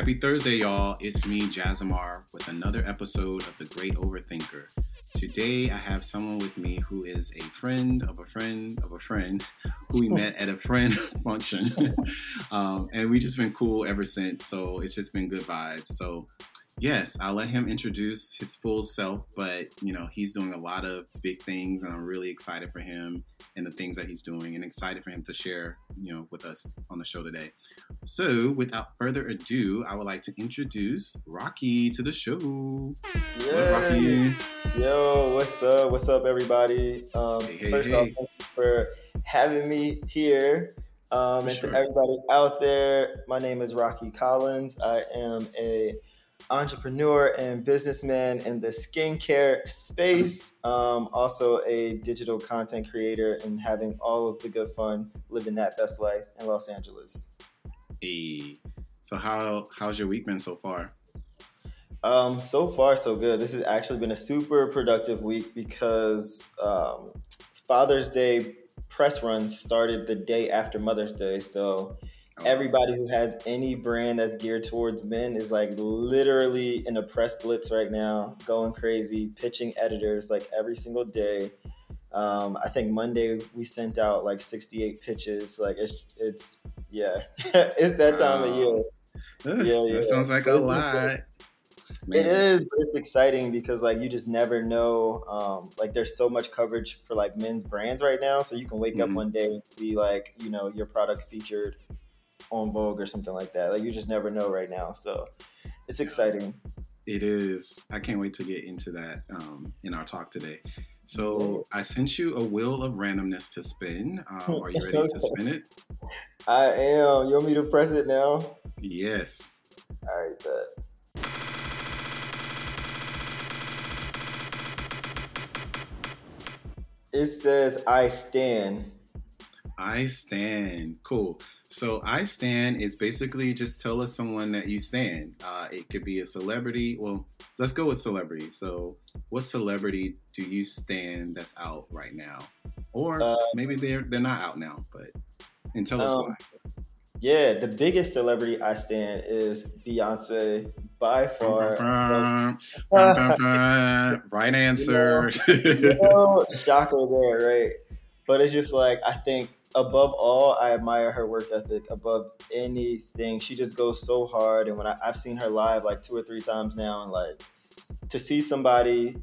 Happy Thursday, y'all. It's me, Jazamar, with another episode of The Great Overthinker. Today, I have someone with me who is a friend of a friend of a friend who we met at a friend function. um, and we just been cool ever since. So it's just been good vibes. So Yes, I'll let him introduce his full self, but you know, he's doing a lot of big things and I'm really excited for him and the things that he's doing and excited for him to share, you know, with us on the show today. So, without further ado, I would like to introduce Rocky to the show. Yeah. Rocky? Yo, what's up? What's up everybody? Um, hey, hey, first hey. off, thank you for having me here. Um, and sure. to everybody out there, my name is Rocky Collins. I am a entrepreneur and businessman in the skincare space. Um, also a digital content creator and having all of the good fun living that best life in Los Angeles. Hey, so how how's your week been so far? Um, so far so good. This has actually been a super productive week because um, Father's Day press run started the day after Mother's Day. So everybody who has any brand that's geared towards men is like literally in a press blitz right now, going crazy, pitching editors like every single day. Um, I think Monday we sent out like 68 pitches. Like it's it's yeah, it's that time of year. Yeah, yeah. That sounds like a lot. It is, but it's exciting because like you just never know. Um, like there's so much coverage for like men's brands right now, so you can wake mm-hmm. up one day and see like you know your product featured on Vogue or something like that. Like you just never know right now. So it's exciting. It is. I can't wait to get into that um, in our talk today. So I sent you a wheel of randomness to spin. Um, are you ready to spin it? I am. You want me to press it now? Yes. All right, bet. It says I stand. I stand. Cool. So I stand is basically just tell us someone that you stand. Uh, it could be a celebrity. Well, let's go with celebrity. So what celebrity do you stand that's out right now? Or uh, maybe they're they're not out now, but and tell us um, why. Yeah, the biggest celebrity I stand is Beyonce by far. right answer. You know, shocker there, right? But it's just like I think above all, I admire her work ethic above anything. She just goes so hard, and when I, I've seen her live like two or three times now, and like to see somebody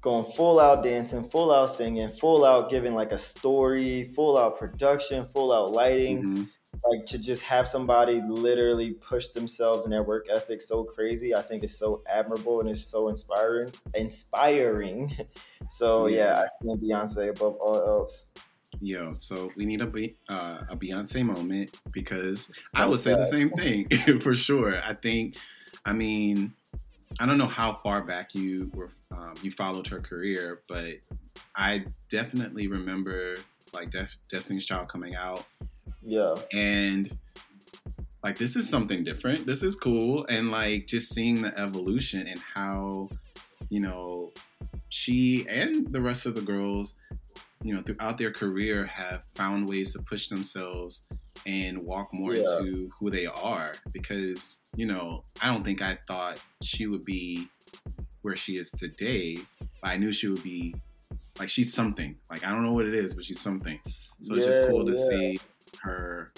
going full out dancing, full out singing, full out giving like a story, full out production, full out lighting. Mm-hmm. Like to just have somebody literally push themselves and their work ethic so crazy, I think is so admirable and it's so inspiring. Inspiring. So yeah, yeah I stand Beyonce above all else. Yo, so we need a uh, a Beyonce moment because I would say the same thing for sure. I think, I mean, I don't know how far back you were um, you followed her career, but I definitely remember like Def- Destiny's Child coming out. Yeah, and like this is something different. This is cool, and like just seeing the evolution and how you know she and the rest of the girls you know, throughout their career have found ways to push themselves and walk more yeah. into who they are. Because, you know, I don't think I thought she would be where she is today, but I knew she would be like she's something. Like I don't know what it is, but she's something. So yeah, it's just cool to yeah. see her.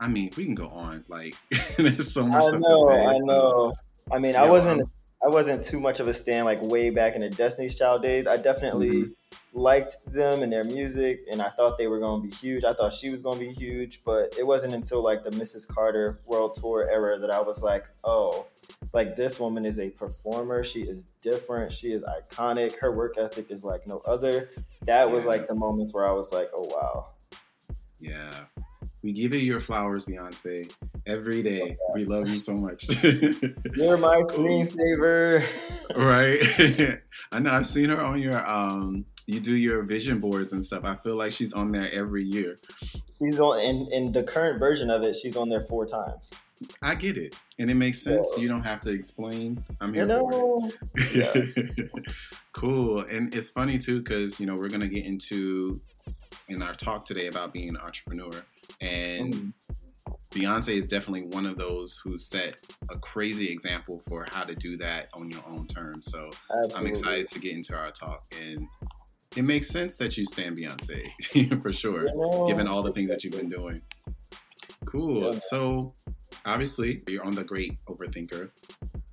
I mean, we can go on. Like there's so much. I know. I know. I mean, I wasn't. I wasn't too much of a stand like way back in the Destiny's Child days. I definitely. Mm-hmm liked them and their music, and I thought they were going to be huge. I thought she was going to be huge, but it wasn't until like the Mrs. Carter World Tour era that I was like, oh, like this woman is a performer. She is different. She is iconic. Her work ethic is like no other. That was like the moments where I was like, oh wow. Yeah. We give you your flowers, Beyonce, every day. We love you so much. You're my screensaver. right. I know I've seen her on your um you do your vision boards and stuff. I feel like she's on there every year. She's on in, in the current version of it, she's on there four times. I get it. And it makes sense. Yeah. You don't have to explain. I'm here for it. Yeah. cool. And it's funny too, because you know, we're gonna get into in our talk today about being an entrepreneur. And mm-hmm. Beyonce is definitely one of those who set a crazy example for how to do that on your own terms. So Absolutely. I'm excited to get into our talk. And it makes sense that you stand Beyonce for sure, yeah. given all the things that you've been doing. Cool. Yeah. So obviously, you're on the great overthinker.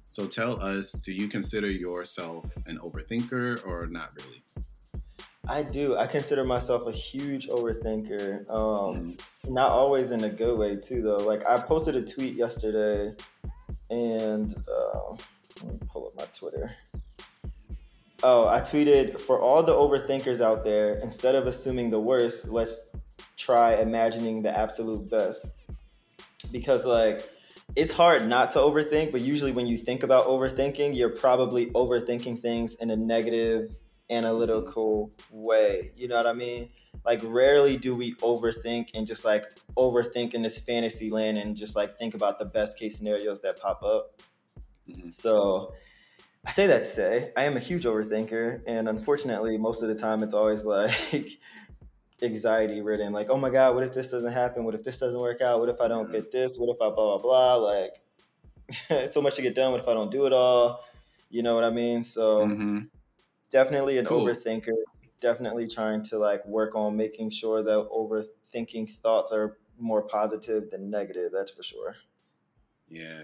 So tell us, do you consider yourself an overthinker or not really? I do. I consider myself a huge overthinker. Um. Not always in a good way, too, though. Like, I posted a tweet yesterday, and uh, let me pull up my Twitter. Oh, I tweeted for all the overthinkers out there, instead of assuming the worst, let's try imagining the absolute best. Because, like, it's hard not to overthink, but usually when you think about overthinking, you're probably overthinking things in a negative, analytical way. You know what I mean? Like rarely do we overthink and just like overthink in this fantasy land and just like think about the best case scenarios that pop up. Mm-hmm. So I say that to say I am a huge overthinker, and unfortunately, most of the time it's always like anxiety ridden. Like, oh my god, what if this doesn't happen? What if this doesn't work out? What if I don't get this? What if I blah blah blah? Like, so much to get done. What if I don't do it all? You know what I mean? So mm-hmm. Definitely an cool. overthinker. Definitely trying to like work on making sure that overthinking thoughts are more positive than negative. That's for sure. Yeah,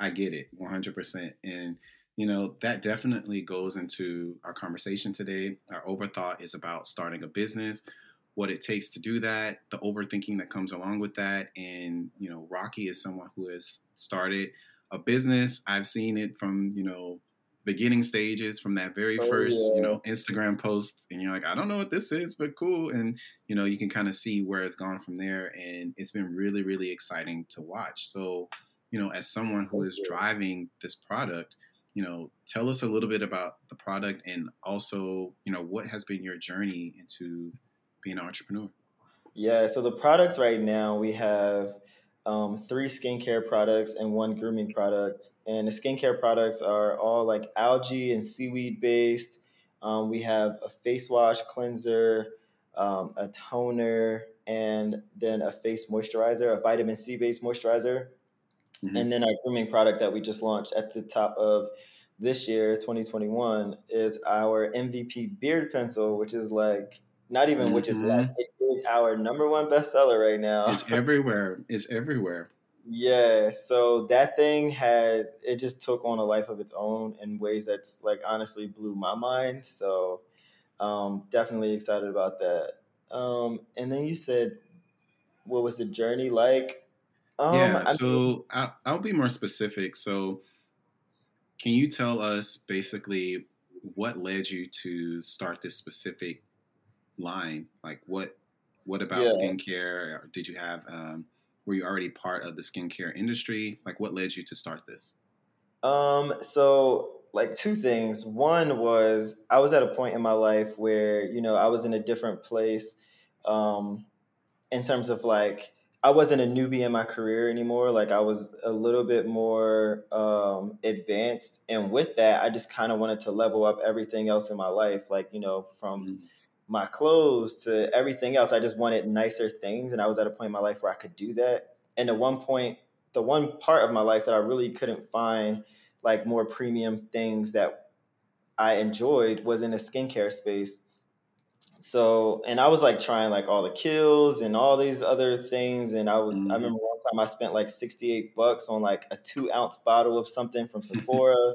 I get it 100%. And you know, that definitely goes into our conversation today. Our overthought is about starting a business, what it takes to do that, the overthinking that comes along with that. And, you know, Rocky is someone who has started a business. I've seen it from, you know, beginning stages from that very oh, first, yeah. you know, Instagram post. And you're like, I don't know what this is, but cool. And, you know, you can kind of see where it's gone from there. And it's been really, really exciting to watch. So, you know, as someone who is driving this product, you know, tell us a little bit about the product and also, you know, what has been your journey into being an entrepreneur? Yeah, so the products right now we have um, three skincare products and one grooming product. And the skincare products are all like algae and seaweed based. Um, we have a face wash cleanser, um, a toner, and then a face moisturizer, a vitamin C based moisturizer. Mm-hmm. And then our grooming product that we just launched at the top of this year, 2021, is our MVP beard pencil, which is like not even mm-hmm. which is like mm-hmm. it is our number one bestseller right now. It's everywhere. It's everywhere. Yeah, so that thing had it just took on a life of its own in ways that's like honestly blew my mind. So um, definitely excited about that. Um, and then you said, what was the journey like? Um, yeah, so I I'll, I'll be more specific. So, can you tell us basically what led you to start this specific line? Like what what about yeah. skincare? Did you have um, were you already part of the skincare industry? Like what led you to start this? Um, so like two things. One was I was at a point in my life where, you know, I was in a different place um in terms of like I wasn't a newbie in my career anymore. Like I was a little bit more um, advanced, and with that, I just kind of wanted to level up everything else in my life. Like you know, from mm-hmm. My clothes to everything else, I just wanted nicer things, and I was at a point in my life where I could do that. And at one point, the one part of my life that I really couldn't find like more premium things that I enjoyed was in the skincare space. So, and I was like trying like all the Kiehl's and all these other things. And I would, mm-hmm. I remember one time I spent like 68 bucks on like a two ounce bottle of something from Sephora.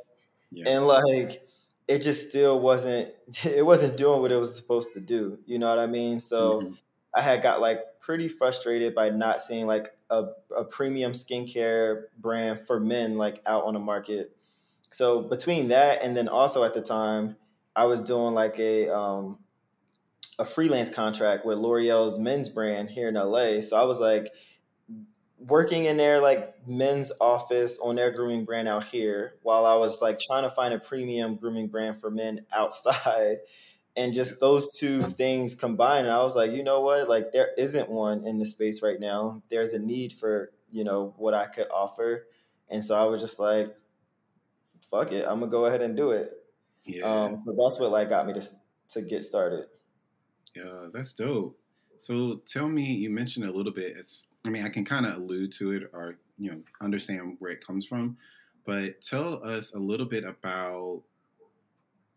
yeah. And like, it just still wasn't, it wasn't doing what it was supposed to do. You know what I mean? So mm-hmm. I had got like pretty frustrated by not seeing like a, a premium skincare brand for men like out on the market. So between that and then also at the time, I was doing like a, um, a freelance contract with L'Oreal's men's brand here in LA. So I was like working in their like men's office on their grooming brand out here while I was like trying to find a premium grooming brand for men outside. And just those two things combined, and I was like, you know what? Like there isn't one in the space right now. There's a need for, you know, what I could offer. And so I was just like, fuck it, I'm gonna go ahead and do it. Yeah. Um, so that's what like got me to to get started. Yeah, that's dope. So tell me, you mentioned a little bit. It's, I mean, I can kind of allude to it or you know understand where it comes from, but tell us a little bit about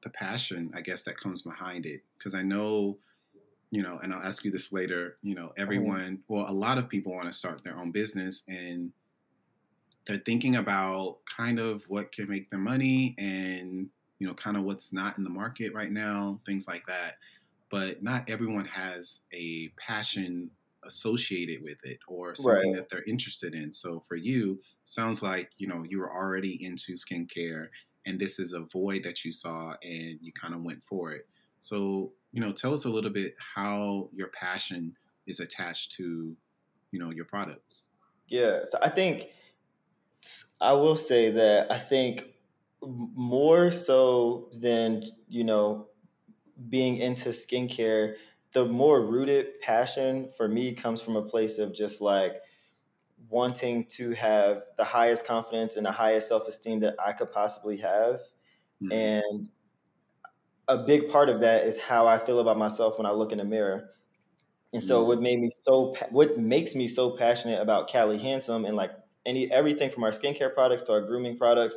the passion, I guess, that comes behind it. Because I know, you know, and I'll ask you this later. You know, everyone, well, a lot of people want to start their own business, and they're thinking about kind of what can make them money and you know kind of what's not in the market right now things like that but not everyone has a passion associated with it or something Right. that they're interested in. So for you sounds like you know you were already into skincare and this is a void that you saw and you kind of went for it. So you know tell us a little bit how your passion is attached to you know your products. Yeah, so I think I will say that I think more so than you know being into skincare, the more rooted passion for me comes from a place of just like wanting to have the highest confidence and the highest self esteem that I could possibly have, Mhm. and a big part of that is how I feel about myself when I look in the mirror. And so Mm. what made me so what makes me so passionate about Cali Hndsme and like any everything from our skincare products to our grooming products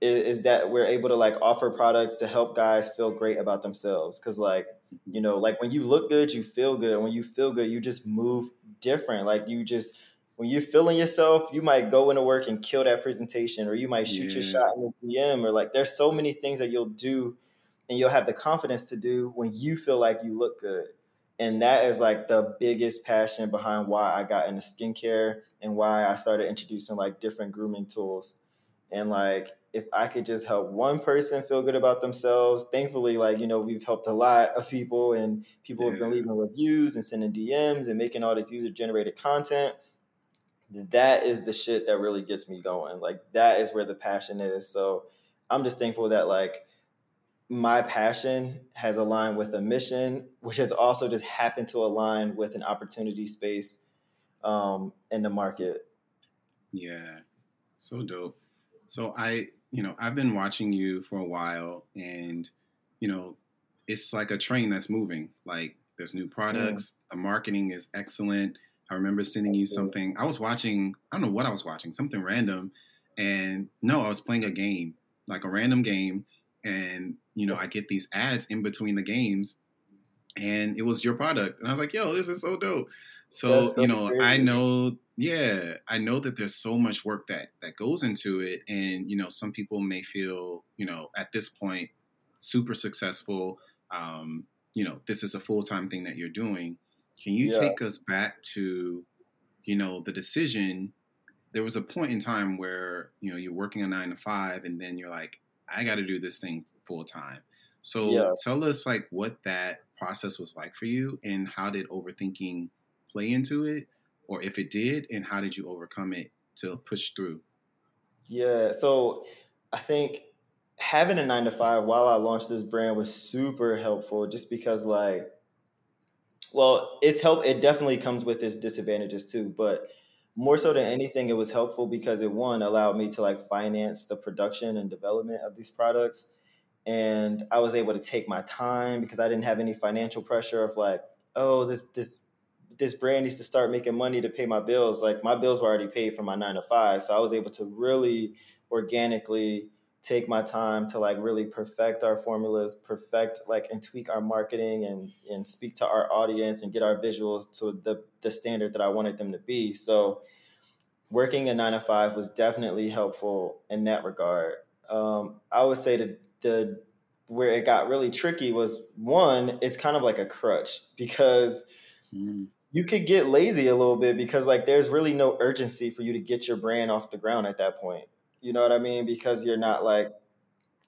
is, is that we're able to like offer products to help guys feel great about themselves. Cuz like you know like when you look good you feel good. When you feel good you just move different. Like you just when you're feeling yourself you might go into work and kill that presentation or you might shoot your shot in the DM or like there's so many things that you'll do and you'll have the confidence to do when you feel like you look good. And that is like the biggest passion behind why I got into skincare and why I started introducing like different grooming tools. And like if I could just help one person feel good about themselves, thankfully, like you know, we've helped a lot of people and people have been leaving reviews and sending DMs and making all this user generated content. That is the shit that really gets me going. Like that is where the passion is. So I'm just thankful that like my passion has aligned with a mission, which has also just happened to align with an opportunity space um, in the market. Yeah, so dope. So I, you know, I've been watching you for a while, and you know, it's like a train that's moving. Like there's new products, the marketing is excellent. I remember sending you something. I was watching, I don't know what I was watching, something random, and no, I was playing a game, like a random game, and you know, I get these ads in between the games, and it was your product, and I was like, "Yo, this is so dope." So so you know, I know, yeah, I know that there's so much work that that goes into it, and you know, some people may feel, you know, at this point, super successful. Um, you know, this is a full time thing that you're doing. Can you Yeah. take us back to, you know, the decision? There was a point in time where you know you're working a nine to five, and then you're like, I got to do this thing full time. So Yeah. tell us like what that process was like for you, and how did overthinking play into it, or if it did, and how did you overcome it to push through? Yeah. So I think having a nine to five while I launched this brand was super helpful just because like well, it's help it definitely comes with its disadvantages too, but more so than anything, it was helpful because it one allowed me to like finance the production and development of these products. And I was able to take my time because I didn't have any financial pressure of like, oh, this this this brand needs to start making money to pay my bills. Like my bills were already paid from my nine to five. So I was able to really organically take my time to like really perfect our formulas, perfect like and tweak our marketing and and speak to our audience and get our visuals to the the standard that I wanted them to be. So working a nine to five was definitely helpful in that regard. Um, I would say that the where it got really tricky was one, it's kind of like a crutch because Mm, you could get lazy a little bit because like there's really no urgency for you to get your brand off the ground at that point. You know what I mean? Because you're not like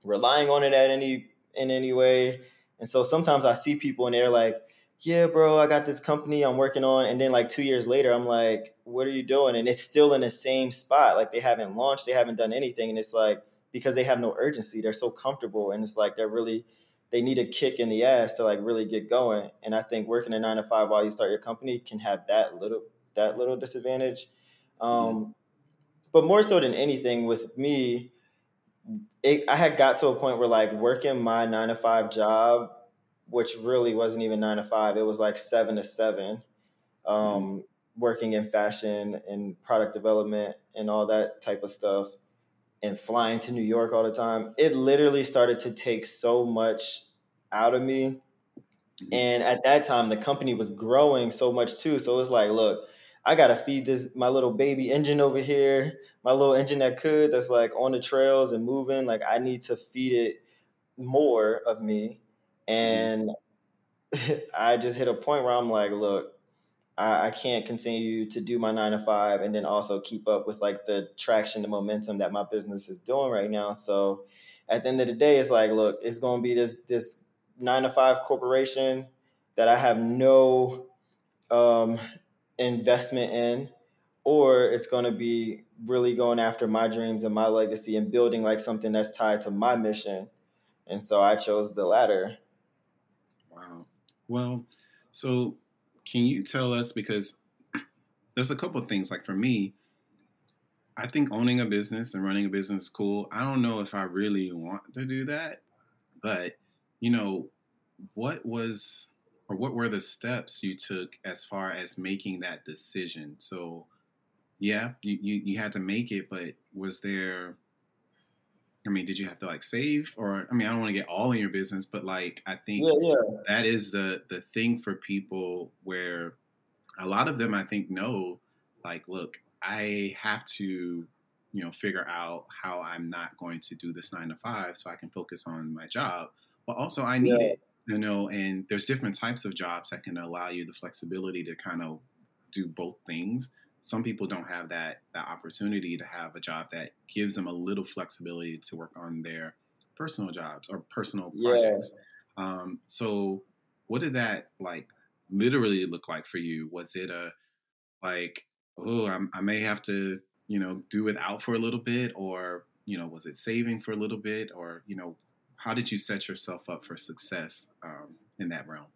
relying on it at any in any way. And so sometimes I see people and they're like, "Yeah, bro, I got this company I'm working on." And then like 2 years later, I'm like, "What are you doing?" And it's still in the same spot. Like they haven't launched, they haven't done anything and it's like because they have no urgency, they're so comfortable and it's like they're really they need a kick in the ass to like really get going. And I think working a 9 to 5 while you start your company can have that little that little disadvantage. Um but more so than anything with me it, I had got to a point where like working my nine to five job which really wasn't even nine to five. It was like seven to seven, um, mm-hmm. working in fashion and product development and all that type of stuff, and flying to New York all the time. It literally started to take so much out of me. Mm-hmm. And at that time, the company was growing so much too. So it was like, look, I gotta feed this my little baby engine over here, my little engine that could that's like on the trails and moving. Like I need to feed it more of me and I just hit a point where I'm like, look, I, I, can't continue to do my nine to five and then also keep up with like the traction, the momentum that my business is doing right now. So at the end of the day, it's like, look, it's gonna be this this nine to five corporation that I have no um, investment in, or it's gonna be really going after my dreams and my legacy and building like something that's tied to my mission. And so I chose the latter. Wow. Well, so can you tell us because there's a couple things like for me, I think owning a business and running a business is cool. I don't know if I really want to do that, but you know, what was or what were the steps you took as far as making that decision? So, yeah, you, you, you had to make it, but was there I mean, did you have to like save or I mean, I don't want to get all in your business, but like I think yeah, yeah. that is the the thing for people where a lot of them I think know like look, I have to you know figure out how I'm not going to do this 9 to 5 so I can focus on my job, but also I need yeah. it, you know, and there's different types of jobs that can allow you the flexibility to kind of do both things some people don't have that that opportunity to have a job that gives them a little flexibility to work on their personal jobs or personal projects. Yeah. Um, so, what did that like literally look like for you? Was it a like, oh, I'm, i may have to, you know, do it out for a little bit, or you know, was it saving for a little bit, or you know, how did you set yourself up for success um, in that realm?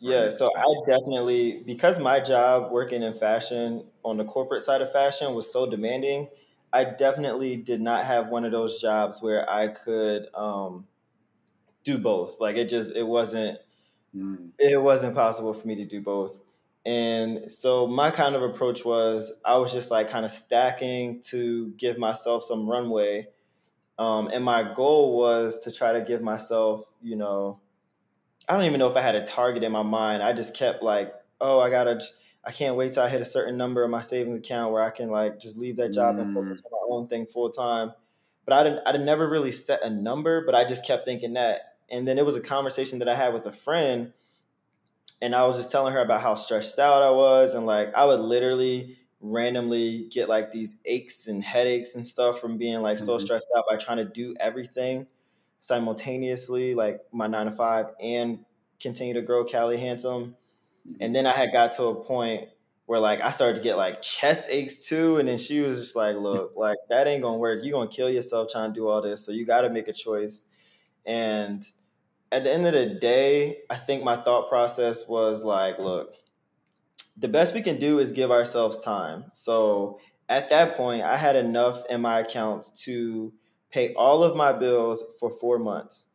Yeah, so I definitely because my job working in fashion on the corporate side of fashion was so demanding, I definitely did not have one of those jobs where I could um, do both. Like it just it wasn't mm. it wasn't possible for me to do both. And so my kind of approach was I was just like kind of stacking to give myself some runway. Um, and my goal was to try to give myself, you know, I don't even know if I had a target in my mind. I just kept like, oh, I gotta, I can't wait till I hit a certain number in my savings account where I can like just leave that job mm. and focus on my own thing full time. But I didn't, I didn't never really set a number, but I just kept thinking that. And then it was a conversation that I had with a friend, and I was just telling her about how stressed out I was, and like I would literally randomly get like these aches and headaches and stuff from being like mm-hmm. so stressed out by trying to do everything simultaneously, like my nine to five, and continue to grow Cali Hndsme. And then I had got to a point where like I started to get like chest aches too. And then she was just like, look, like that ain't gonna work. You're gonna kill yourself trying to do all this. So you gotta make a choice. And at the end of the day, I think my thought process was like, look, the best we can do is give ourselves time. So at that point, I had enough in my accounts to pay all of my bills for four months.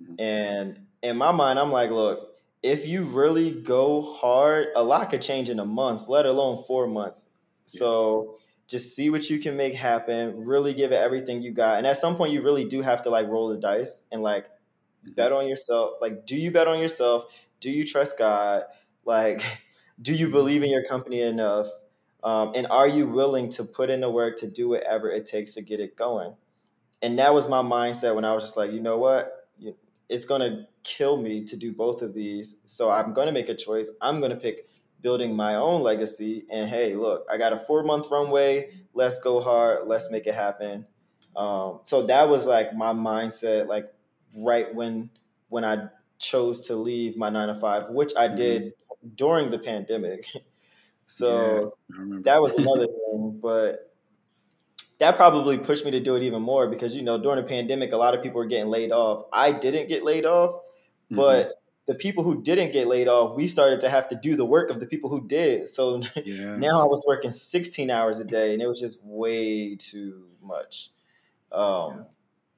Mm-hmm. And in my mind, I'm like, look, if you really go hard, a lot could change in a month, let alone four months. Yeah. So just see what you can make happen, really give it everything you got. And at some point, you really do have to like roll the dice and like mm-hmm. bet on yourself. Like, do you bet on yourself? Do you trust God? Like, do you believe in your company enough? Um, and are you willing to put in the work to do whatever it takes to get it going? And that was my mindset when I was just like, you know what, it's gonna kill me to do both of these. So I'm gonna make a choice. I'm gonna pick building my own legacy. And hey, look, I got a four month runway. Let's go hard. Let's make it happen. Um, so that was like my mindset, like right when when I chose to leave my nine to five, which I did mm-hmm. during the pandemic. so yeah, that was another thing. But that probably pushed me to do it even more because you know during the pandemic a lot of people were getting laid off i didn't get laid off mm-hmm. but the people who didn't get laid off we started to have to do the work of the people who did so yeah. now i was working 16 hours a day and it was just way too much um, yeah.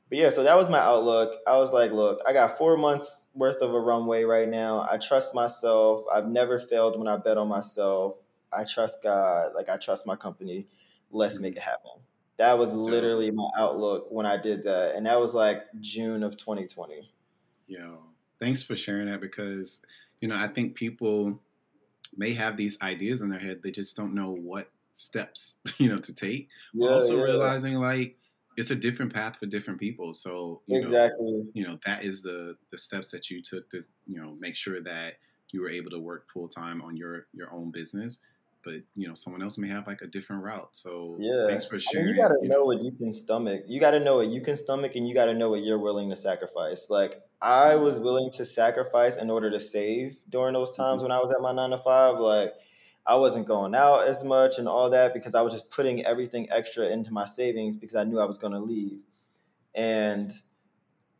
but yeah, so that was my outlook. I was like, look, I got four months worth of a runway right now. I trust myself. I've never failed when I bet on myself. I trust God. Like I trust my company. Let's make it happen. That was literally my outlook when I did that. And that was like June of 2020. Yo, thanks for sharing that because, you know, I think people may have these ideas in their head. They just don't know what steps, you know, to take. Yeah, also yeah. realizing like it's a different path for different people. So you exactly, know, you know that is the the steps that you took to you know make sure that you were able to work full time on your your own business. But you know, someone else may have like a different route. So yeah, thanks for sharing. I mean, you got to you know, know what you can stomach. You got to know what you can stomach, and you got to know what you're willing to sacrifice. Like I was willing to sacrifice in order to save during those times mm-hmm. when I was at my nine to five. Like I wasn't going out as much and all that because I was just putting everything extra into my savings because I knew I was going to leave. And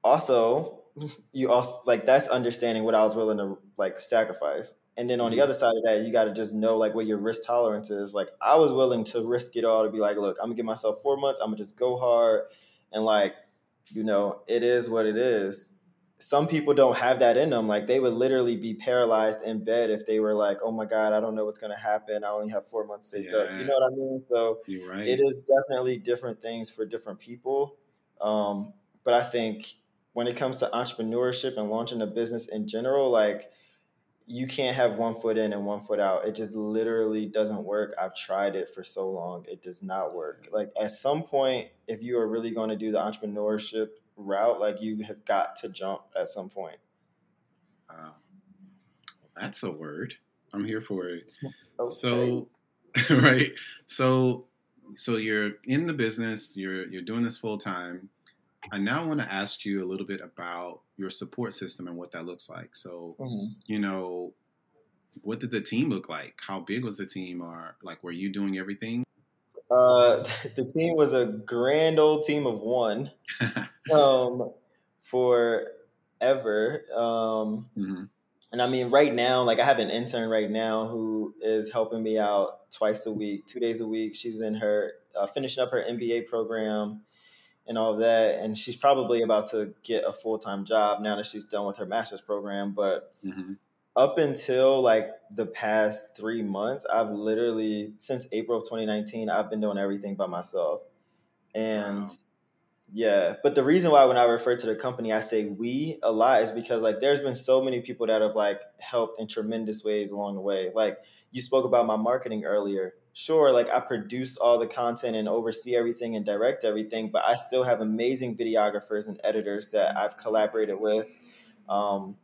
also, you also like that's understanding what I was willing to like sacrifice. And then on the mm-hmm. other side of that, you got to just know like what your risk tolerance is. Like I was willing to risk it all to be like, look, I'm gonna give myself four months. I'm gonna just go hard, and like, you know, it is what it is some people don't have that in them. Like they would literally be paralyzed in bed if they were like, "Oh my God, I don't know what's to happen. I only have four months saved yeah. up." You know what I mean? So right. it is definitely different things for different people. Um, but I think when it comes to entrepreneurship and launching a business in general, like you can't have one foot in and one foot out. It just literally doesn't work. I've tried it for so long. It does not work. Like at some point, if you are really going to do the entrepreneurship route, like you have got to jump at some point. Wow. That's a word. I'm here for it. Okay. So, right. So, so you're in the business, you're you're doing this full time. I now want to ask you a little bit about your support system and what that looks like. So, mm-hmm. you know, what did the team look like? How big was the team? Or like, were you doing everything? Uh, the team was a grand old team of one um, for ever. Um, mm-hmm. And I mean, right now, like I have an intern right now who is helping me out twice a week, two days a week. She's in her uh, finishing up her MBA program and all of that, and she's probably about to get a full time job now that she's done with her master's program. But mm-hmm up until like the past three months, I've literally since April of 2019, I've been doing everything by myself. And wow. yeah, but the reason why when I refer to the company, I say we a lot is because like there's been so many people that have like helped in tremendous ways along the way. Like you spoke about my marketing earlier. Sure, like I produce all the content and oversee everything and direct everything, but I still have amazing videographers and editors that I've collaborated with. Um,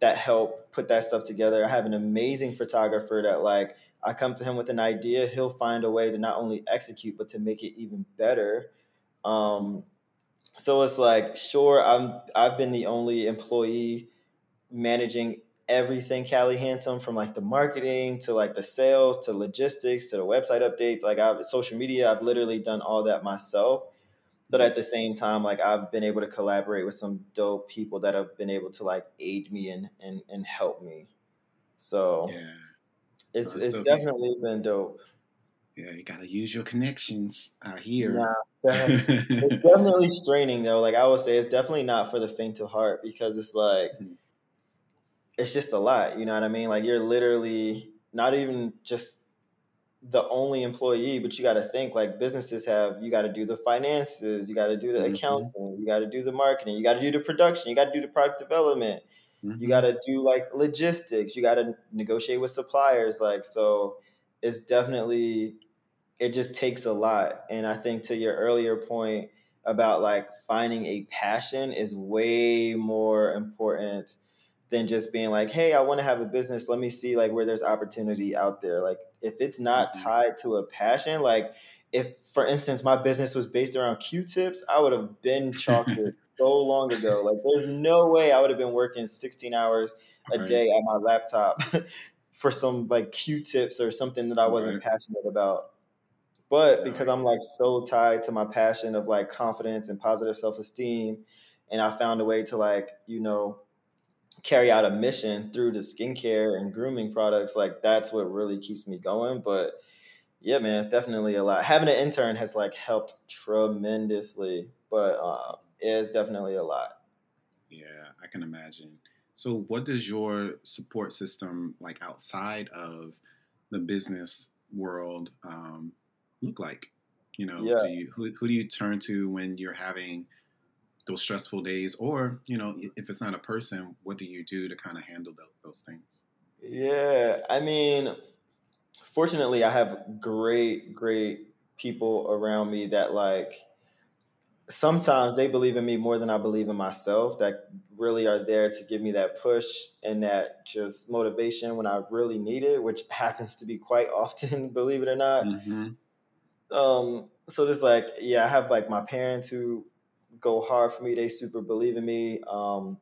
that help put that stuff together. I have an amazing photographer that like I come to him with an idea, he'll find a way to not only execute but to make it even better. Um, so it's like, sure, I'm I've been the only employee managing everything Cali Hndsme from like the marketing to like the sales to logistics to the website updates. Like I've social media, I've literally done all that myself. But at the same time like i've been able to collaborate with some dope people that have been able to like aid me and and, and help me. So yeah. it's it's definitely been dope. Yeah you gotta use your connections out here. Nah, it's definitely straining though. Like i would say it's definitely not for the faint of heart because it's like mm-hmm. It's just a lot you know what i mean like you're literally not even just the only employee, but you got to think like businesses have, you got to do the finances, you got to do the mm-hmm. accounting, you got to do the marketing, you got to do the production, you got to do the product development, mm-hmm. you got to do like logistics, you got to negotiate with suppliers. Like, so it's definitely, it just takes a lot. And I think to your earlier point about like finding a passion is way more important than just being like, hey, I want to have a business. Let me see like where there's opportunity out there. Like if it's not mm-hmm. tied to a passion, like if for instance my business was based around Q-tips, I would have been chalked it so long ago. Like there's no way I would have been working 16 hours a right. day at my laptop for some like Q-tips or something that I wasn't right. passionate about. But because I'm like so tied to my passion of like confidence and positive self-esteem and I found a way to like, you know, carry out a mission through the skincare and grooming products, like that's what really keeps me going. But yeah, man, it's definitely a lot. Having an intern has like helped tremendously. But uh, is definitely a lot. Yeah, I can imagine. So, what does your support system like outside of the business world um, look like? You know, Yeah. do you who, who do you turn to when you're having those stressful days, or you know, if it's not a person, what do you do to kind of handle tho- those things? Yeah, I mean, fortunately, I have great, great people around me that like sometimes they believe in me more than I believe in myself that really are there to give me that push and that just motivation when I really need it, which happens to be quite often, believe it or not. hmm Um, so just like, yeah, I have like my parents who go hard for me. They super believe in me. Um,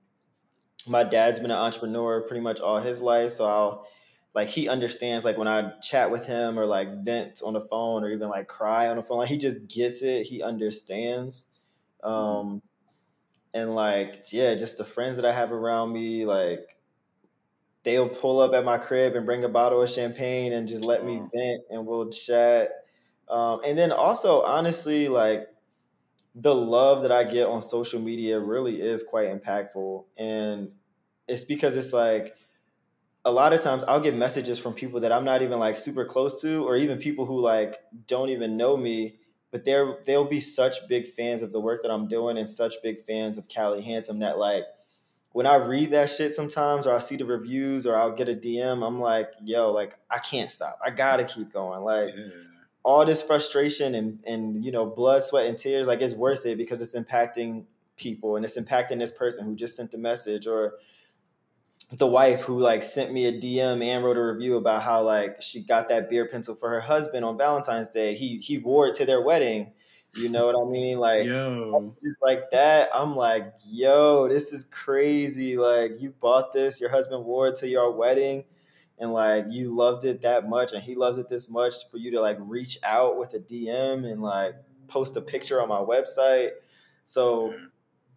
my dad's been an entrepreneur pretty much all his life, so I'll like he understands like when I chat with him or like vent on the phone or even like cry on the phone, like he just gets it. He understands. Um, and like yeah, just the friends that I have around me, like they'll pull up at my crib and bring a bottle of champagne and just let me Oh, vent and we'll chat. Um, and then also honestly, like the love that I get on social media really is quite impactful. And it's because it's like a lot of times I'll get messages from people that I'm not even like super close to, or even people who like don't even know me, but they're they'll be such big fans of the work that I'm doing and such big fans of Cali Hndsme that like when I read that shit sometimes or I see the reviews or I'll get a DM, I'm like, yo, like I can't stop. I gotta keep going. Like all this frustration and and you know blood sweat and tears like it's worth it because it's impacting people and it's impacting this person who just sent the message or the wife who like sent me a dm and wrote a review about how like she got that beer pencil for her husband on valentine's day. He he wore it to their wedding. You know what i mean? Like yo, just like that i'm like yo this is crazy. Like you bought this your husband wore it to your wedding and like you loved it that much and he loves it this much for you to like reach out with a dm and like post a picture on my website. So yeah,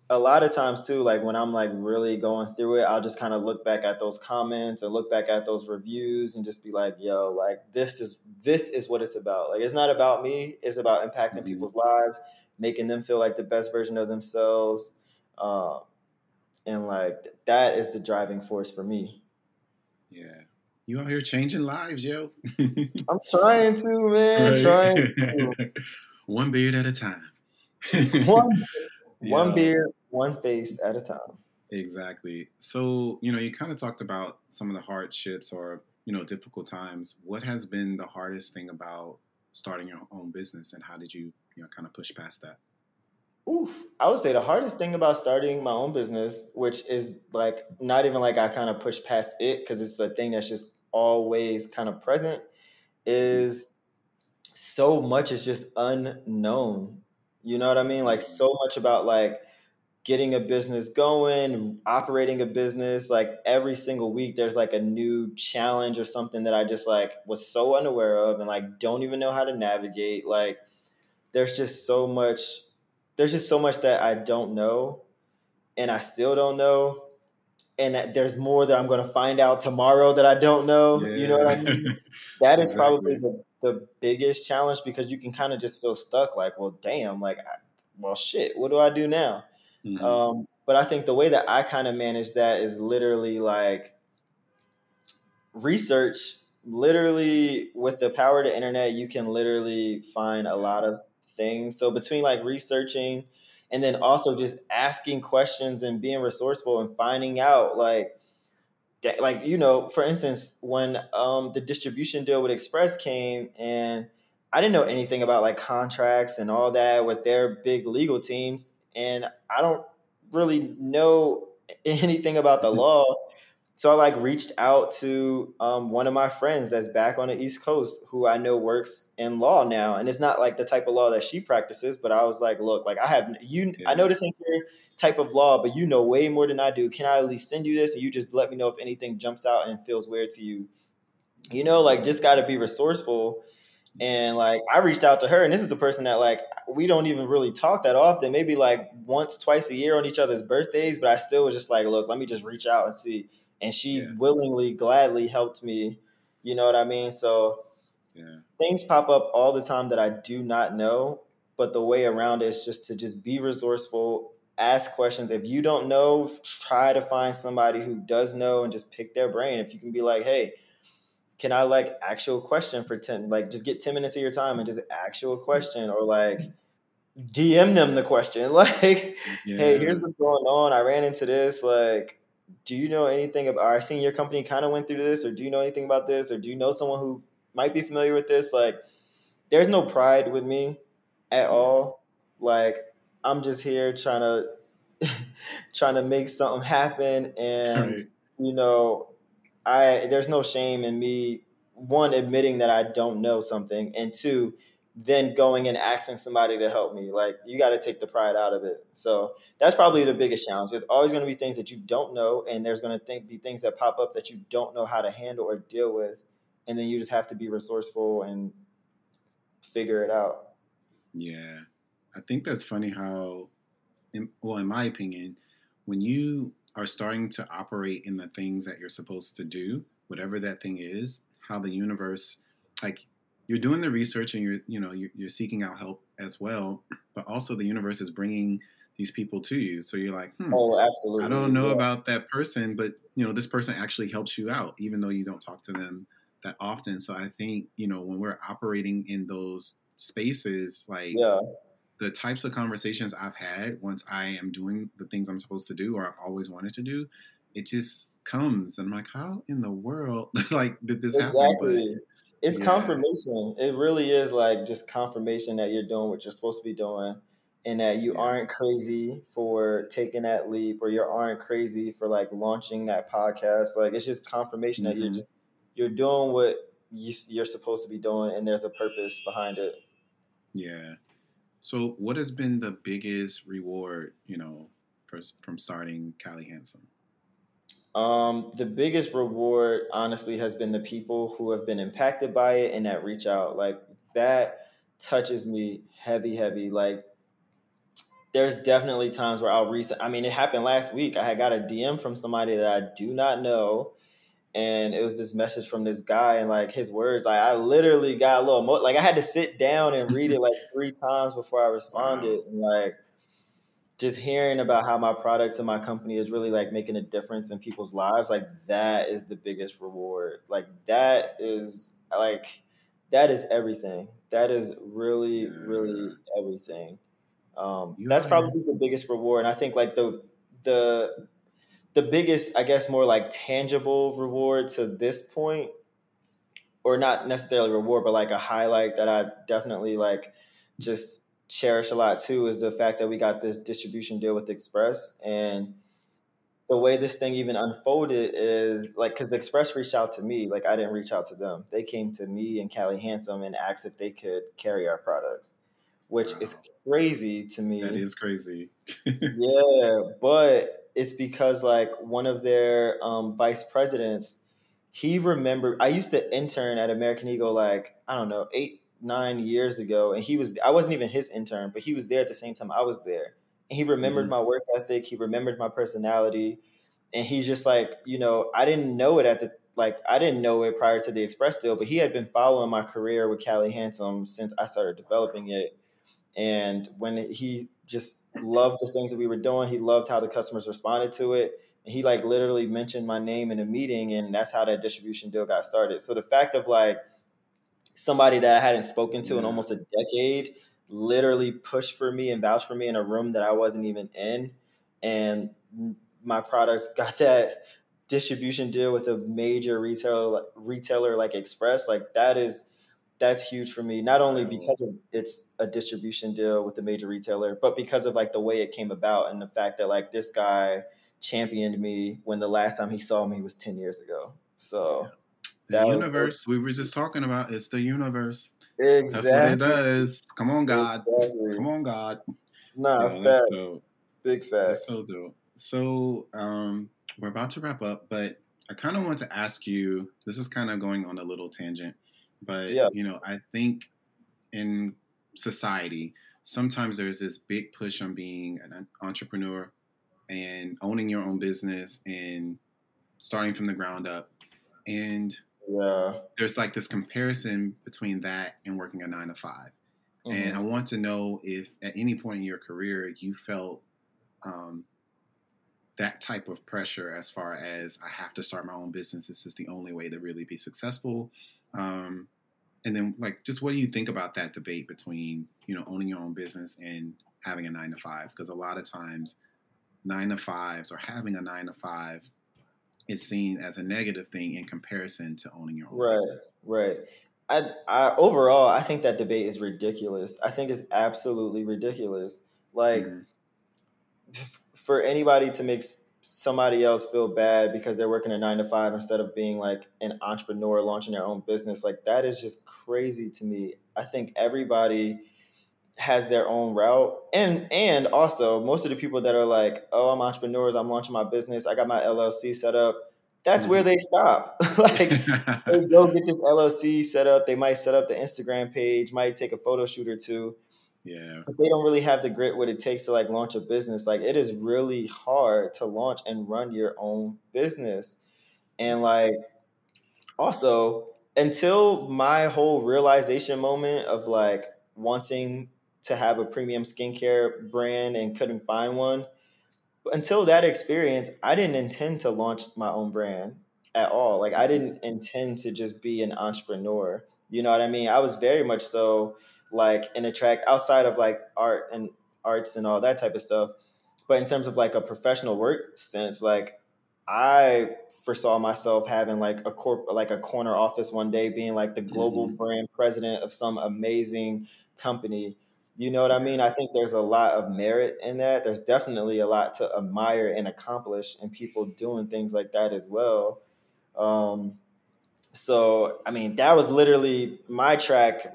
a lot of times too like when i'm like really going through it i'll just kind of look back at those comments and look back at those reviews and just be like yo like this is this is what it's about. Like it's not about me it's about impacting hmm people's lives making them feel like the best version of themselves um, and like that is the driving force for me. Yeah. You out here changing lives, yo. i'm trying to man right, trying to one beard at a time. one one beer one face at a time exactly. So, you know, you kind of talked about some of the hardships or, you know, difficult times. What has been the hardest thing about starting your own business and how did you, you know, kind of push past that? Oof. I would say the hardest thing about starting my own business, which is like not even like I kind of push past it because it's a thing that's just always kind of present, is so much is just unknown. You know what I mean? Like so much about like getting a business going, operating a business. Like every single week, there's like a new challenge or something that I just like was so unaware of and like don't even know how to navigate. Like there's just so much there's just so much that I don't know and I still don't know and there's more that I'm going to find out tomorrow that I don't know. You know what I mean? That is probably the the biggest challenge because you can kind of just feel stuck like, well, damn, like I, well shit, what do I do now? hmm Um but I think the way that I kind of manage that is literally like research literally with the power of the internet you can literally find a lot of things so between like researching and then also just asking questions and being resourceful and finding out like like you know for instance when um the distribution deal with express came and i didn't know anything about like contracts and all that with their big legal teams and i don't really know anything about the law so I like reached out to um, one of my friends that's back on the East Coast who I know works in law now, and it's not like the type of law that she practices. But I was like, look, like I have you, I know Yeah. this ain't your type of law, but you know way more than I do. Can I at least send you this, and you just let me know if anything jumps out and feels weird to you? You know, like just got to be resourceful. And like I reached out to her, and this is a person that like we don't even really talk that often, maybe like once, twice a year on each other's birthdays. But I still was just like, look, let me just reach out and see. And she Yeah. willingly, gladly helped me. You know what I mean? So Yeah. things pop up all the time that I do not know, but the way around it is just to just be resourceful ask questions. If you don't know, try to find somebody who does know and just pick their brain. If you can be like, hey, can I like actual question for 10, like just get 10 minutes of your time and just actual question or like DM them the question. Like, yeah. hey, here's what's going on. I ran into this. Like, do you know anything about I seen your company kind of went through this, or do you know anything about this, or do you know someone who might be familiar with this? Like, there's no pride with me at mm. all. Like, I'm just here trying to trying to make something happen and right. you know I there's no shame in me one admitting that I don't know something and two then going and asking somebody to help me. Like you got to take the pride out of it. So that's probably the biggest challenge. There's always going to be things that you don't know and there's going to be things that pop up that you don't know how to handle or deal with and then you just have to be resourceful and figure it out. Yeah. I think that's funny how well in my opinion when you are starting to operate in the things that you're supposed to do whatever that thing is how the universe like you're doing the research and you're you know you're, you're, seeking out help as well but also the universe is bringing these people to you. So you're like hmm, oh absolutely. i don't know yeah. about that person but you know this person actually helps you out even though you don't talk to them that often. So i think you know when we're operating in those spaces like yeah. the types of conversations i've had once i am doing the things i'm supposed to do or i've always wanted to do it just comes and i'm like how in the world like did this exactly. happen? But it's yeah. confirmation. It really is like just confirmation that you're doing what you're supposed to be doing and that you yeah. aren't crazy for taking that leap or you aren't crazy for like launching that podcast. Like it's just confirmation mm-hmm. that you're mm-hmm. just you're doing what you, you're supposed to be doing and there's a purpose behind it. Yeah. So what has been the biggest reward, you know, for, from starting Cali Hndsme? Um, the biggest reward, honestly, has been the people who have been impacted by it and that reach out. Like that touches me heavy, heavy. Like there's definitely times where I'll reach. I mean, it happened last week. I had got a DM from somebody that I do not know, and it was this message from this guy, and like his words, like I literally got a little mo- like I had to sit down and read it like three times before I responded, and like just hearing about how my products and my company is really like making a difference in people's lives like that is the biggest reward. Like that is like that is everything. That is really really everything. Um, that's probably the biggest reward and i think like the the the biggest i guess more like tangible reward to this point or not necessarily reward but like a highlight that i definitely like just cherish a lot too is the fact that we got this distribution deal with Express and the way this thing even unfolded is like because Express reached out to me, like I didn't reach out to them. They came to me and Cali Hndsme and asked if they could carry our products, which wow. is crazy to me. That is crazy. yeah, but it's because like one of their um, vice presidents, he remembered. I used to intern at American Eagle like I don't know eight nine years ago, and he was I wasn't even his intern, but he was there at the same time I was there, and he remembered mm-hmm. my work ethic, he remembered my personality, and he's just like, you know, I didn't know it at the like I didn't know it prior to the Express deal, but he had been following my career with Cali Hndsme since I started developing it, and when he just loved the things that we were doing, he loved how the customers responded to it. And he like literally mentioned my name in a meeting, and that's how that distribution deal got started. So the fact of like somebody that I hadn't spoken to yeah. in almost a decade literally pushed for me and vouched for me in a room that I wasn't even in. And my products got that distribution deal with a major retailer retailer like Express. Like that is that's huge for me. Not only because of it's a distribution deal with a major retailer, but because of like the way it came about and the fact that like this guy championed me when the last time he saw me was 10 years ago. So the that universe was, we were just talking about. It's the universe. Exactly. That's what it does. Come on, God. Exactly. Come on, God. Nah, yeah, facts. Big facts. so dope. So um, we're about to wrap up, but I kind of want to ask you. This is kind of going on a little tangent, but yeah. you know, I think in society, sometimes there's this big push on being an entrepreneur and owning your own business and starting from the ground up. And yeah. There's like this comparison between that and working a nine to 5 mm-hmm. And I want to know if at any point in your career you felt um, that type of pressure as far as I have to start my own business. This is the only way to really be successful. Um, and then, like, just what do you think about that debate between you know owning your own business and having a nine to five? Because a lot of times, nine to fives or having a nine to five is seen as a negative thing in comparison to owning your own right, business. Right. I, I overall, I think that debate is ridiculous. I think it's absolutely ridiculous. Like, mm-hmm. for anybody to make somebody else feel bad because they're working a nine to five instead of being like an entrepreneur launching their own business, like that is just crazy to me. I think everybody has their own route. And and also most of the people that are like oh i'm entrepreneurs i'm launching my business i got my llc set up that's mm-hmm. where they stop. Like they go get this llc set up they might set up the instagram page might take a photo shoot or two yeah. but they don't really have the grit what it takes to like launch a business. Like it is really hard to launch and run your own business. And like also until my whole realization moment of like wanting to have a premium skincare brand and couldn't find one. Until that experience, I didn't intend to launch my own brand at all. Like I didn't intend to just be an entrepreneur. You know what I mean? I was very much so like in a track outside of like art and arts and all that type of stuff. But in terms of like a professional work sense, like I foresaw myself having like a corp like a corner office one day being like the global mm-hmm. brand president of some amazing company you know what I mean? I think there's a lot of merit in that. There's definitely a lot to admire and accomplish in people doing things like that as well. Um, so, I mean, that was literally my track,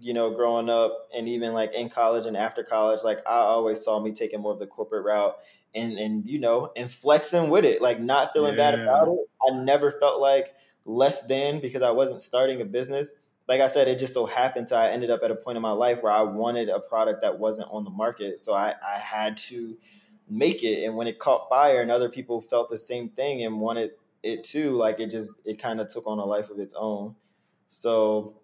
you know, growing up and even like in college and after college. Like, I always saw me taking more of the corporate route and, and you know, and flexing with it, like not feeling yeah. bad about it. I never felt like less than because I wasn't starting a business like I said, it just so happened to I ended up at a point in my life where I wanted a product that wasn't on the market. So I, I had to make it. And when it caught fire and other people felt the same thing and wanted it too, like it just it kind of took on a life of its own. So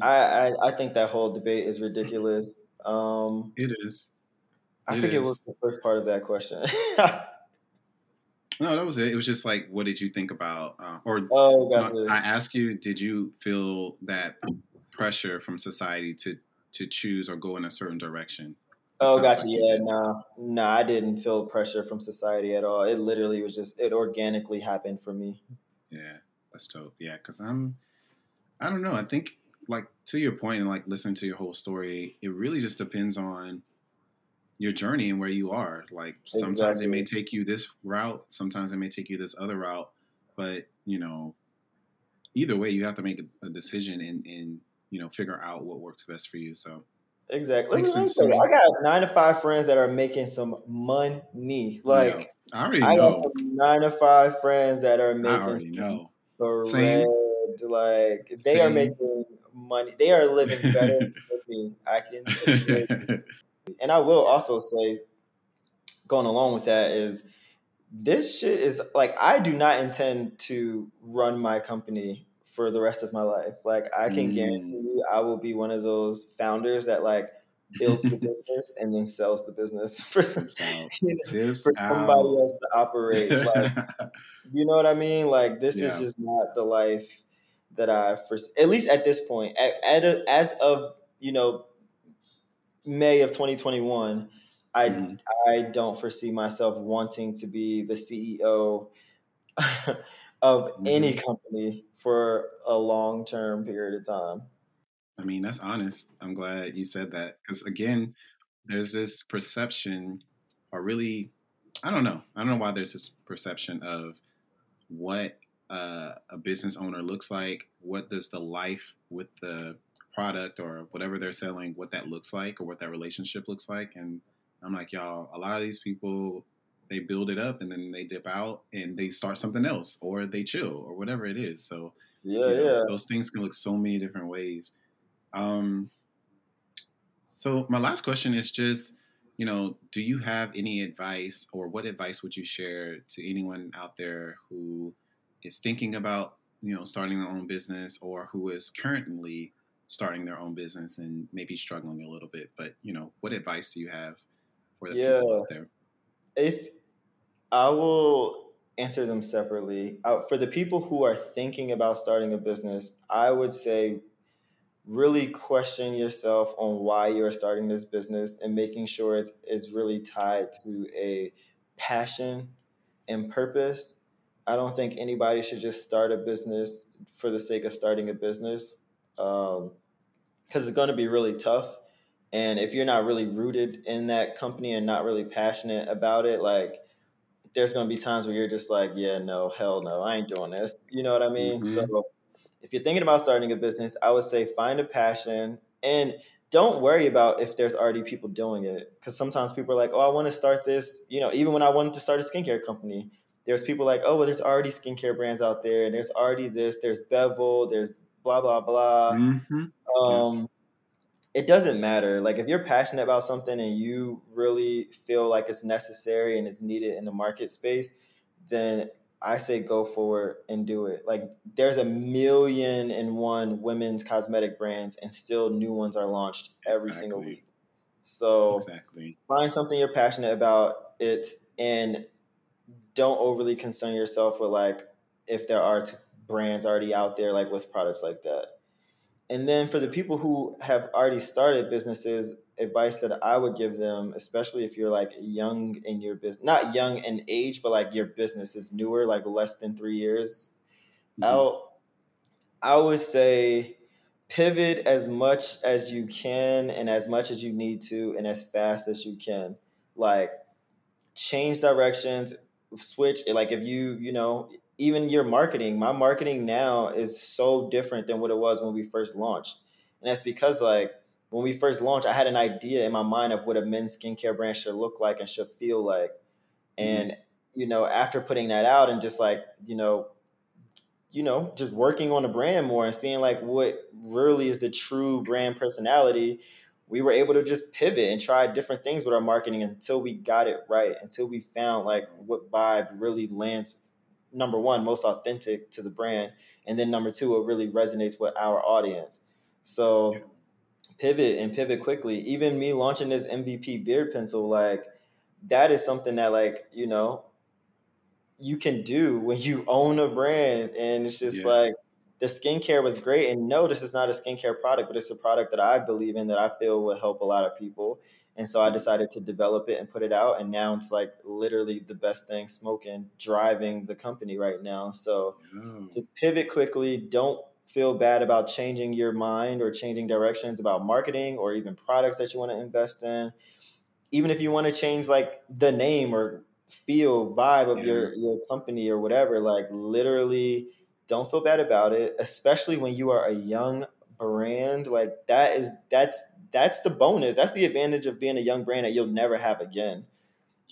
I, I, I think that whole debate is ridiculous. Um, it is. I think it was the first part of that question. No, that was it. It was just like, what did you think about? Uh, or oh, gotcha. I asked you, did you feel that pressure from society to to choose or go in a certain direction? oh, gotcha. Like yeah, no, nah, no, nah, I didn't feel pressure from society at all. It literally was just it organically happened for me. Yeah, that's dope. Yeah, because I'm, I don't know. I think like to your point and like listening to your whole story, it really just depends on your journey and where you are. Like sometimes exactly. it may take you this route, sometimes it may take you this other route, but you know, either way, you have to make a, a decision and, and you know figure out what works best for you. So exactly. I got nine to five friends that are making some money. Like yeah, I already I know. got some nine to five friends that are making some bread. Like they Same. are making money. They are living better than me. I can. And I will also say, going along with that, is this shit is like I do not intend to run my company for the rest of my life. Like I can mm. guarantee you, I will be one of those founders that like builds the business and then sells the business for some you know, for somebody out. else to operate. Like, you know what I mean? Like this yeah. is just not the life that I first, at least at this point, at, at a, as of you know May of 2021, I mm-hmm. I don't foresee myself wanting to be the CEO of mm-hmm. any company for a long term period of time. I mean, that's honest. I'm glad you said that because again, there's this perception, or really, I don't know. I don't know why there's this perception of what uh, a business owner looks like. What does the life with the product or whatever they're selling, what that looks like or what that relationship looks like. And I'm like, y'all, a lot of these people, they build it up and then they dip out and they start something else or they chill or whatever it is. So, yeah, you know, yeah. Those things can look so many different ways. Um, so, my last question is just, you know, do you have any advice or what advice would you share to anyone out there who is thinking about, you know, starting their own business or who is currently starting their own business and maybe struggling a little bit. But you know, what advice do you have for the Yeah. people out there? If I will answer them separately. Uh, for the people who are thinking about starting a business, I would say really question yourself on why you're starting this business and making sure it's, it's really tied to a passion and purpose. I don't think anybody should just start a business for the sake of starting a business because it's going to be really tough. And if you're not really rooted in that company and not really passionate about it, like there's going to be times where you're just like, yeah, no, hell no, I ain't doing this. You know what I mean? Mhm. So if you're thinking about starting a business, I would say find a passion and don't worry about if there's already people doing it. Because sometimes people are like, oh, I want to start this. You know, even when I wanted to start a skincare company, there's people like, oh, well, there's already skincare brands out there, and there's already this, there's Bevel, there's blah blah blah. Mhm. Um, it doesn't matter. Like if you're passionate about something and you really feel like it's necessary and it's needed in the market space, then I say go for it and do it. Like there's a million and one women's cosmetic brands and still new ones are launched every single week. So Exactly. find something you're passionate about it and don't overly concern yourself with like if there are t- brands already out there like with products like that and then for the people who have already started businesses advice that i would give them especially if you're like young in your business not young in age but like your business is newer like less than three years Mhm. out i would say pivot as much as you can and as much as you need to and as fast as you can like change directions switch like if you you know even your marketing my marketing now is so different than what it was when we first launched. And that's because like when we first launched i had an idea in my mind of what a men's skincare brand should look like and should feel like. Mm-hmm. And you know after putting that out and just like you know you know just working on the brand more and seeing like what really is the true brand personality we were able to just pivot and try different things with our marketing until we got it right until we found like what vibe really lands number one most authentic to the brand and then number two it really resonates with our audience. So pivot and pivot quickly. Even me launching this mvp beard pencil like that is something that like you know you can do when you own a brand and it's just Yeah. like the skincare was great and no this is not a skincare product but it's a product that i believe in that i feel will help a lot of people and so i decided to develop it and put it out and now it's like literally the best thing smoking driving the company right now. So mm. Oh. just pivot quickly don't feel bad about changing your mind or changing directions about marketing or even products that you want to invest in. Even if you want to change like the name or feel vibe of your your company or whatever like literally don't feel bad about it especially when you are a young brand like that is that's that's the bonus. That's the advantage of being a young brand that you'll never have again.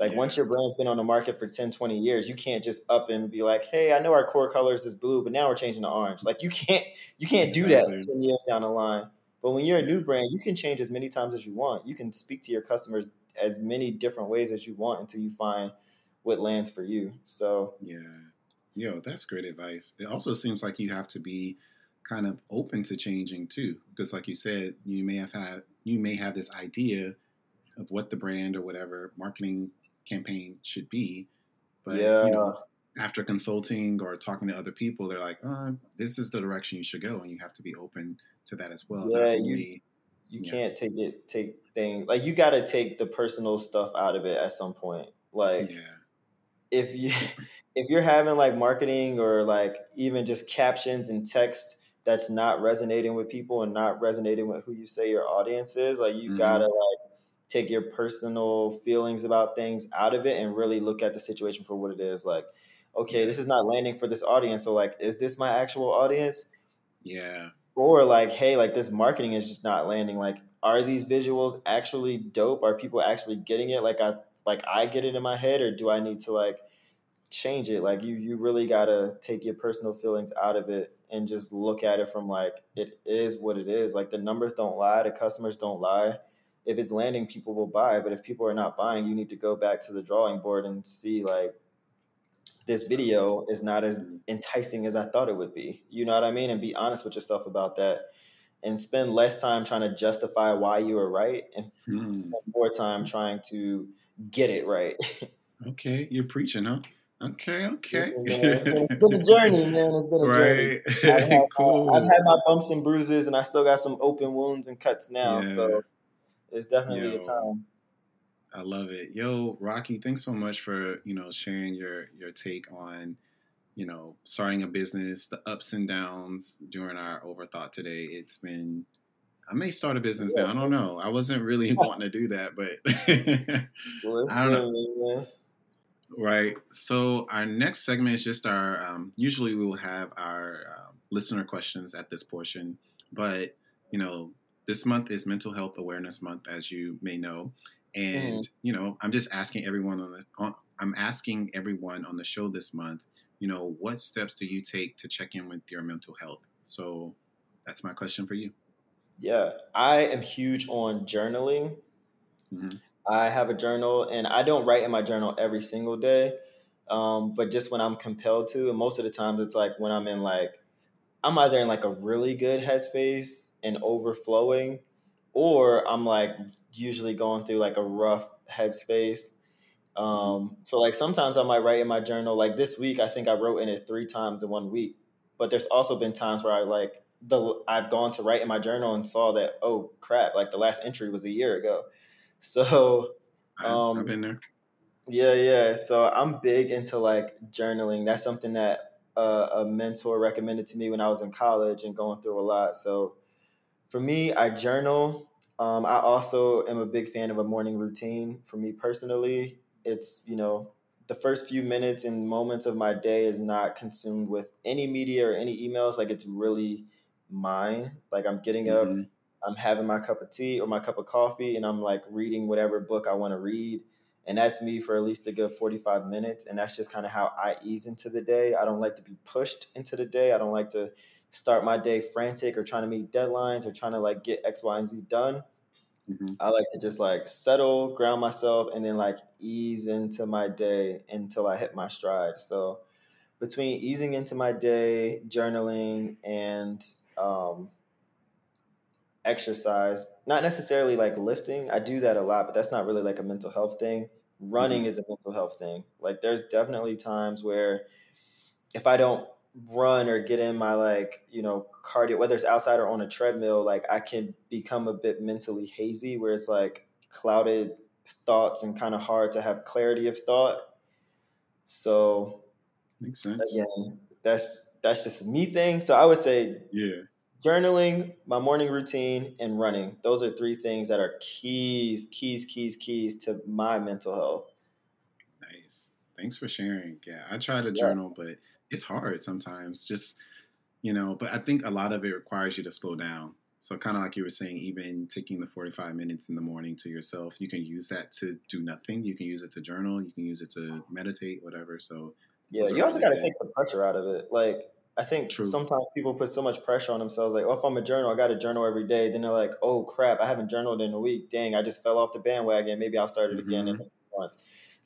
Like once your brand's been on the market for 10 20 years you can't just up and be like hey i know our core colors is blue but now we're changing to orange. Like you can't you can't do that 10 years down the line. But when you're a new brand you can change as many times as you want. You can speak to your customers as many different ways as you want until you find what lands for you. So Yeah. Yo, that's great advice. It also seems like you have to be kind of open to changing too. Because like you said, you may have had you may have this idea of what the brand or whatever marketing campaign should be. But yeah you know, after consulting or talking to other people, they're like, uh, this is the direction you should go and you have to be open to that as well. Yeah, you- only you Yeah. can't take it take things like you got to take the personal stuff out of it at some point like yeah. if you if you're having like marketing or like even just captions and text that's not resonating with people and not resonating with who you say your audience is like you Mhm. gotta like take your personal feelings about things out of it and really look at the situation for what it is like okay this is not landing for this audience so like is this my actual audience Yeah. or like hey like this marketing is just not landing like are these visuals actually dope are people actually getting it like i like i get it in my head or do i need to like change it like you you really gotta take your personal feelings out of it and just look at it from like it is what it is like the numbers don't lie the customers don't lie if it's landing people will buy but if people are not buying you need to go back to the drawing board and see like this video is not as enticing as I thought it would be. You know what I mean? And be honest with yourself about that. and spend less time trying to justify why you were right and Hmm. spend more time trying to get it right. Okay, you're preaching, huh? Okay, okay. It's, been, it's been a journey, man. It's been a journey. I've right. had, cool. my, I've had my bumps and bruises, and I still got some open wounds and cuts now. Yeah. So it's definitely Yo. a time. I love it. Yo, Rocky, thanks so much for, you know, sharing your your take on, you know, starting a business, the ups and downs during our overthought today. It's been I may start a business now. I don't know. I wasn't really wanting to do that, but I don't man. Right. So our next segment is just our. Um, usually we will have our um, listener questions at this portion, but you know this month is Mental Health Awareness Month, as you may know, and you know I'm just asking everyone on the. On, I'm asking everyone on the show this month. You know what steps do you take to check in with your mental health? So that's my question for you. Yeah, I am huge on journaling. Mhm. I have a journal, and I don't write in my journal every single day, um, but just when I'm compelled to. And most of the times, it's like when I'm in like I'm either in like a really good headspace and overflowing, or I'm like usually going through like a rough headspace. Um, so like sometimes I might write in my journal. Like this week, I think I wrote in it three times in one week. But there's also been times where I like the I've gone to write in my journal and saw that oh crap, like the last entry was a year ago. So Um, I've been there. yeah, yeah. So I'm big into like journaling. That's something that uh, a mentor recommended to me when I was in college and going through a lot. So for me, I journal. Um, I also am a big fan of a morning routine. For me personally, it's you know the first few minutes and moments of my day is not consumed with any media or any emails. Like it's really mine. Like I'm getting up, Mhm. I'm having my cup of tea or my cup of coffee, and I'm like reading whatever book I want to read. And that's me for at least a good 45 minutes. And that's just kind of how I ease into the day. I don't like to be pushed into the day. I don't like to start my day frantic or trying to meet deadlines or trying to like get X, Y, and Z done. Mhm. I like to just like settle, ground myself, and then like ease into my day until I hit my stride. So between easing into my day, journaling, and um, exercise, not necessarily like lifting. I do that a lot, but that's not really like a mental health thing. Running mm-hmm. is a mental health thing. Like there's definitely times where if I don't run or get in my like, you know, cardio, whether it's outside or on a treadmill, like I can become a bit mentally hazy where it's like clouded thoughts and kind of hard to have clarity of thought. So Makes sense. again, that's that's just me thing. So I would say Yeah. Journaling, my morning routine, and running. Those are three things that are keys, keys, keys, keys to my mental health. Nice. Thanks for sharing. Yeah, I try to Yeah. journal, but it's hard sometimes. Just you know, but I think a lot of it requires you to slow down. So kind of like you were saying, even taking the forty-five minutes in the morning to yourself, you can use that to do nothing. You can use it to journal. You can use it to meditate, whatever. So Yeah, you also really got to take the pressure out of it. Like, I think True. sometimes people put so much pressure on themselves. Like, oh, if I'm a journal, I got to journal every day. Then they're like, oh crap, I haven't journaled in a week. Dang, I just fell off the bandwagon. Maybe I'll start it again in a few months.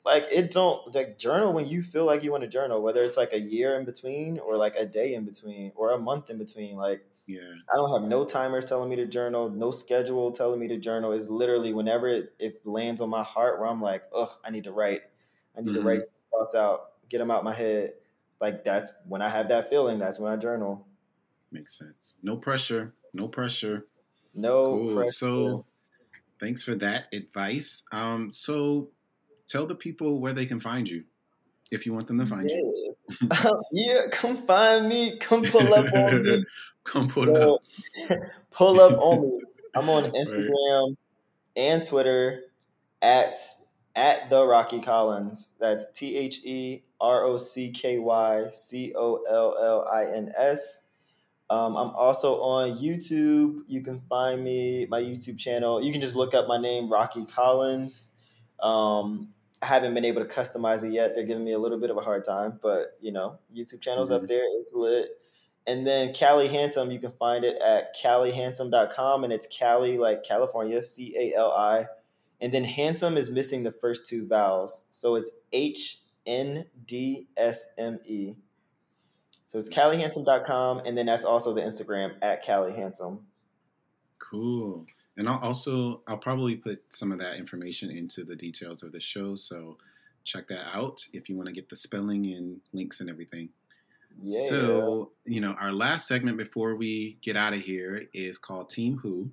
Like, it don't like journal when you feel like you want to journal, whether it's like a year in between or like a day in between or a month in between. Like, yeah, I don't have no timers telling me to journal, no schedule telling me to journal. It's literally whenever it, it lands on my heart where I'm like, ugh, I need to write. I need Mhm. to write thoughts out, get them out my head. Like that's when I have that feeling, that's when I journal. makes sense. No pressure. No pressure. No Cool. pressure. So thanks for that advice. Um, so tell the people where they can find you if you want them to find you. Yes. yeah, come find me. Come pull up on me. Come pull So, up. pull up on me. I'm on Instagram and Twitter at at the Rocky Collins. That's T H E R O C K Y C O L L I N S. Um, I'm also on YouTube. You can find me my YouTube channel. You can just look up my name, Rocky Collins. Um, I haven't been able to customize it yet. They're giving me a little bit of a hard time, but you know, YouTube channel's up Mhm. there. It's lit. And then Cali Hndsme, you can find it at calihndsme.com and it's Cali like California, C A L I. And then handsome is missing the first two vowels. So it's H N D S M E. So it's calihndsme.com and then that's also the Instagram at Cali Hndsme. Cool. And I'll also I'll probably put some of that information into the details of the show. So check that out if you want to get the spelling and links and everything. Yeah. So, you know, our last segment before we get out of here is called Team Who.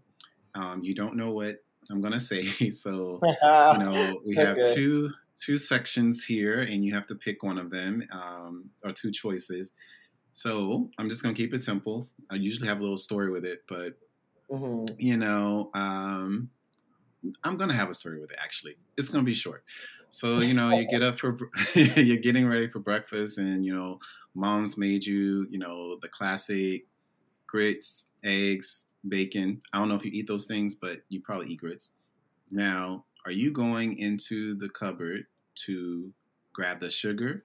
Um, you don't know what I'm gonna say, so you know we have okay. two two sections here, and you have to pick one of them um, or two choices. So I'm just gonna keep it simple. I usually have a little story with it, but mm-hmm. you know, um, I'm gonna have a story with it. Actually, it's gonna be short. So you know, you get up for you're getting ready for breakfast, and you know, mom's made you you know the classic grits, eggs, bacon. I don't know if you eat those things, but you probably eat grits. Now, are you going into the cupboard to grab the sugar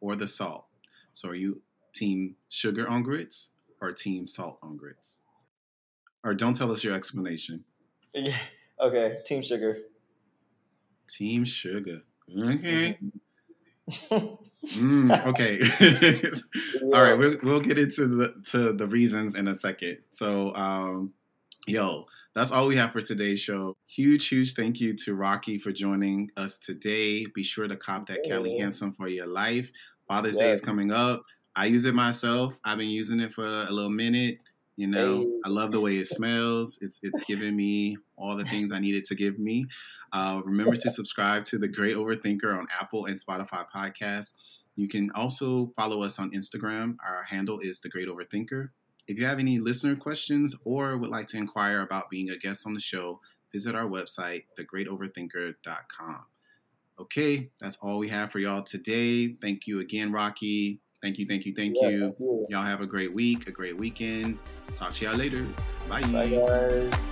or the salt? So are you team sugar on grits or team salt on grits? Or don't tell us your explanation. Yeah. Okay. Team sugar. Team sugar. Okay. mm, okay. All right. We'll, we'll get into the to the reasons in a second. So, um, yo, that's all we have for today's show. Huge, huge thank you to Rocky for joining us today. Be sure to cop that yeah. Cali Hndsme for your life. Father's yeah. Day is coming up. I use it myself. I've been using it for a little minute. You know, hey. I love the way it smells. It's it's giving me all the things I needed to give me. Uh, remember to subscribe to the Great Overthinker on Apple and Spotify podcasts. You can also follow us on Instagram. Our handle is the Great Overthinker. If you have any listener questions or would like to inquire about being a guest on the show, visit our website, thegreatoverthinker.com. Okay, that's all we have for y'all today. Thank you again, Rocky. Thank you, thank you, thank, yeah, you. thank you. Y'all have a great week, a great weekend. Talk to y'all later. Bye. Bye, guys.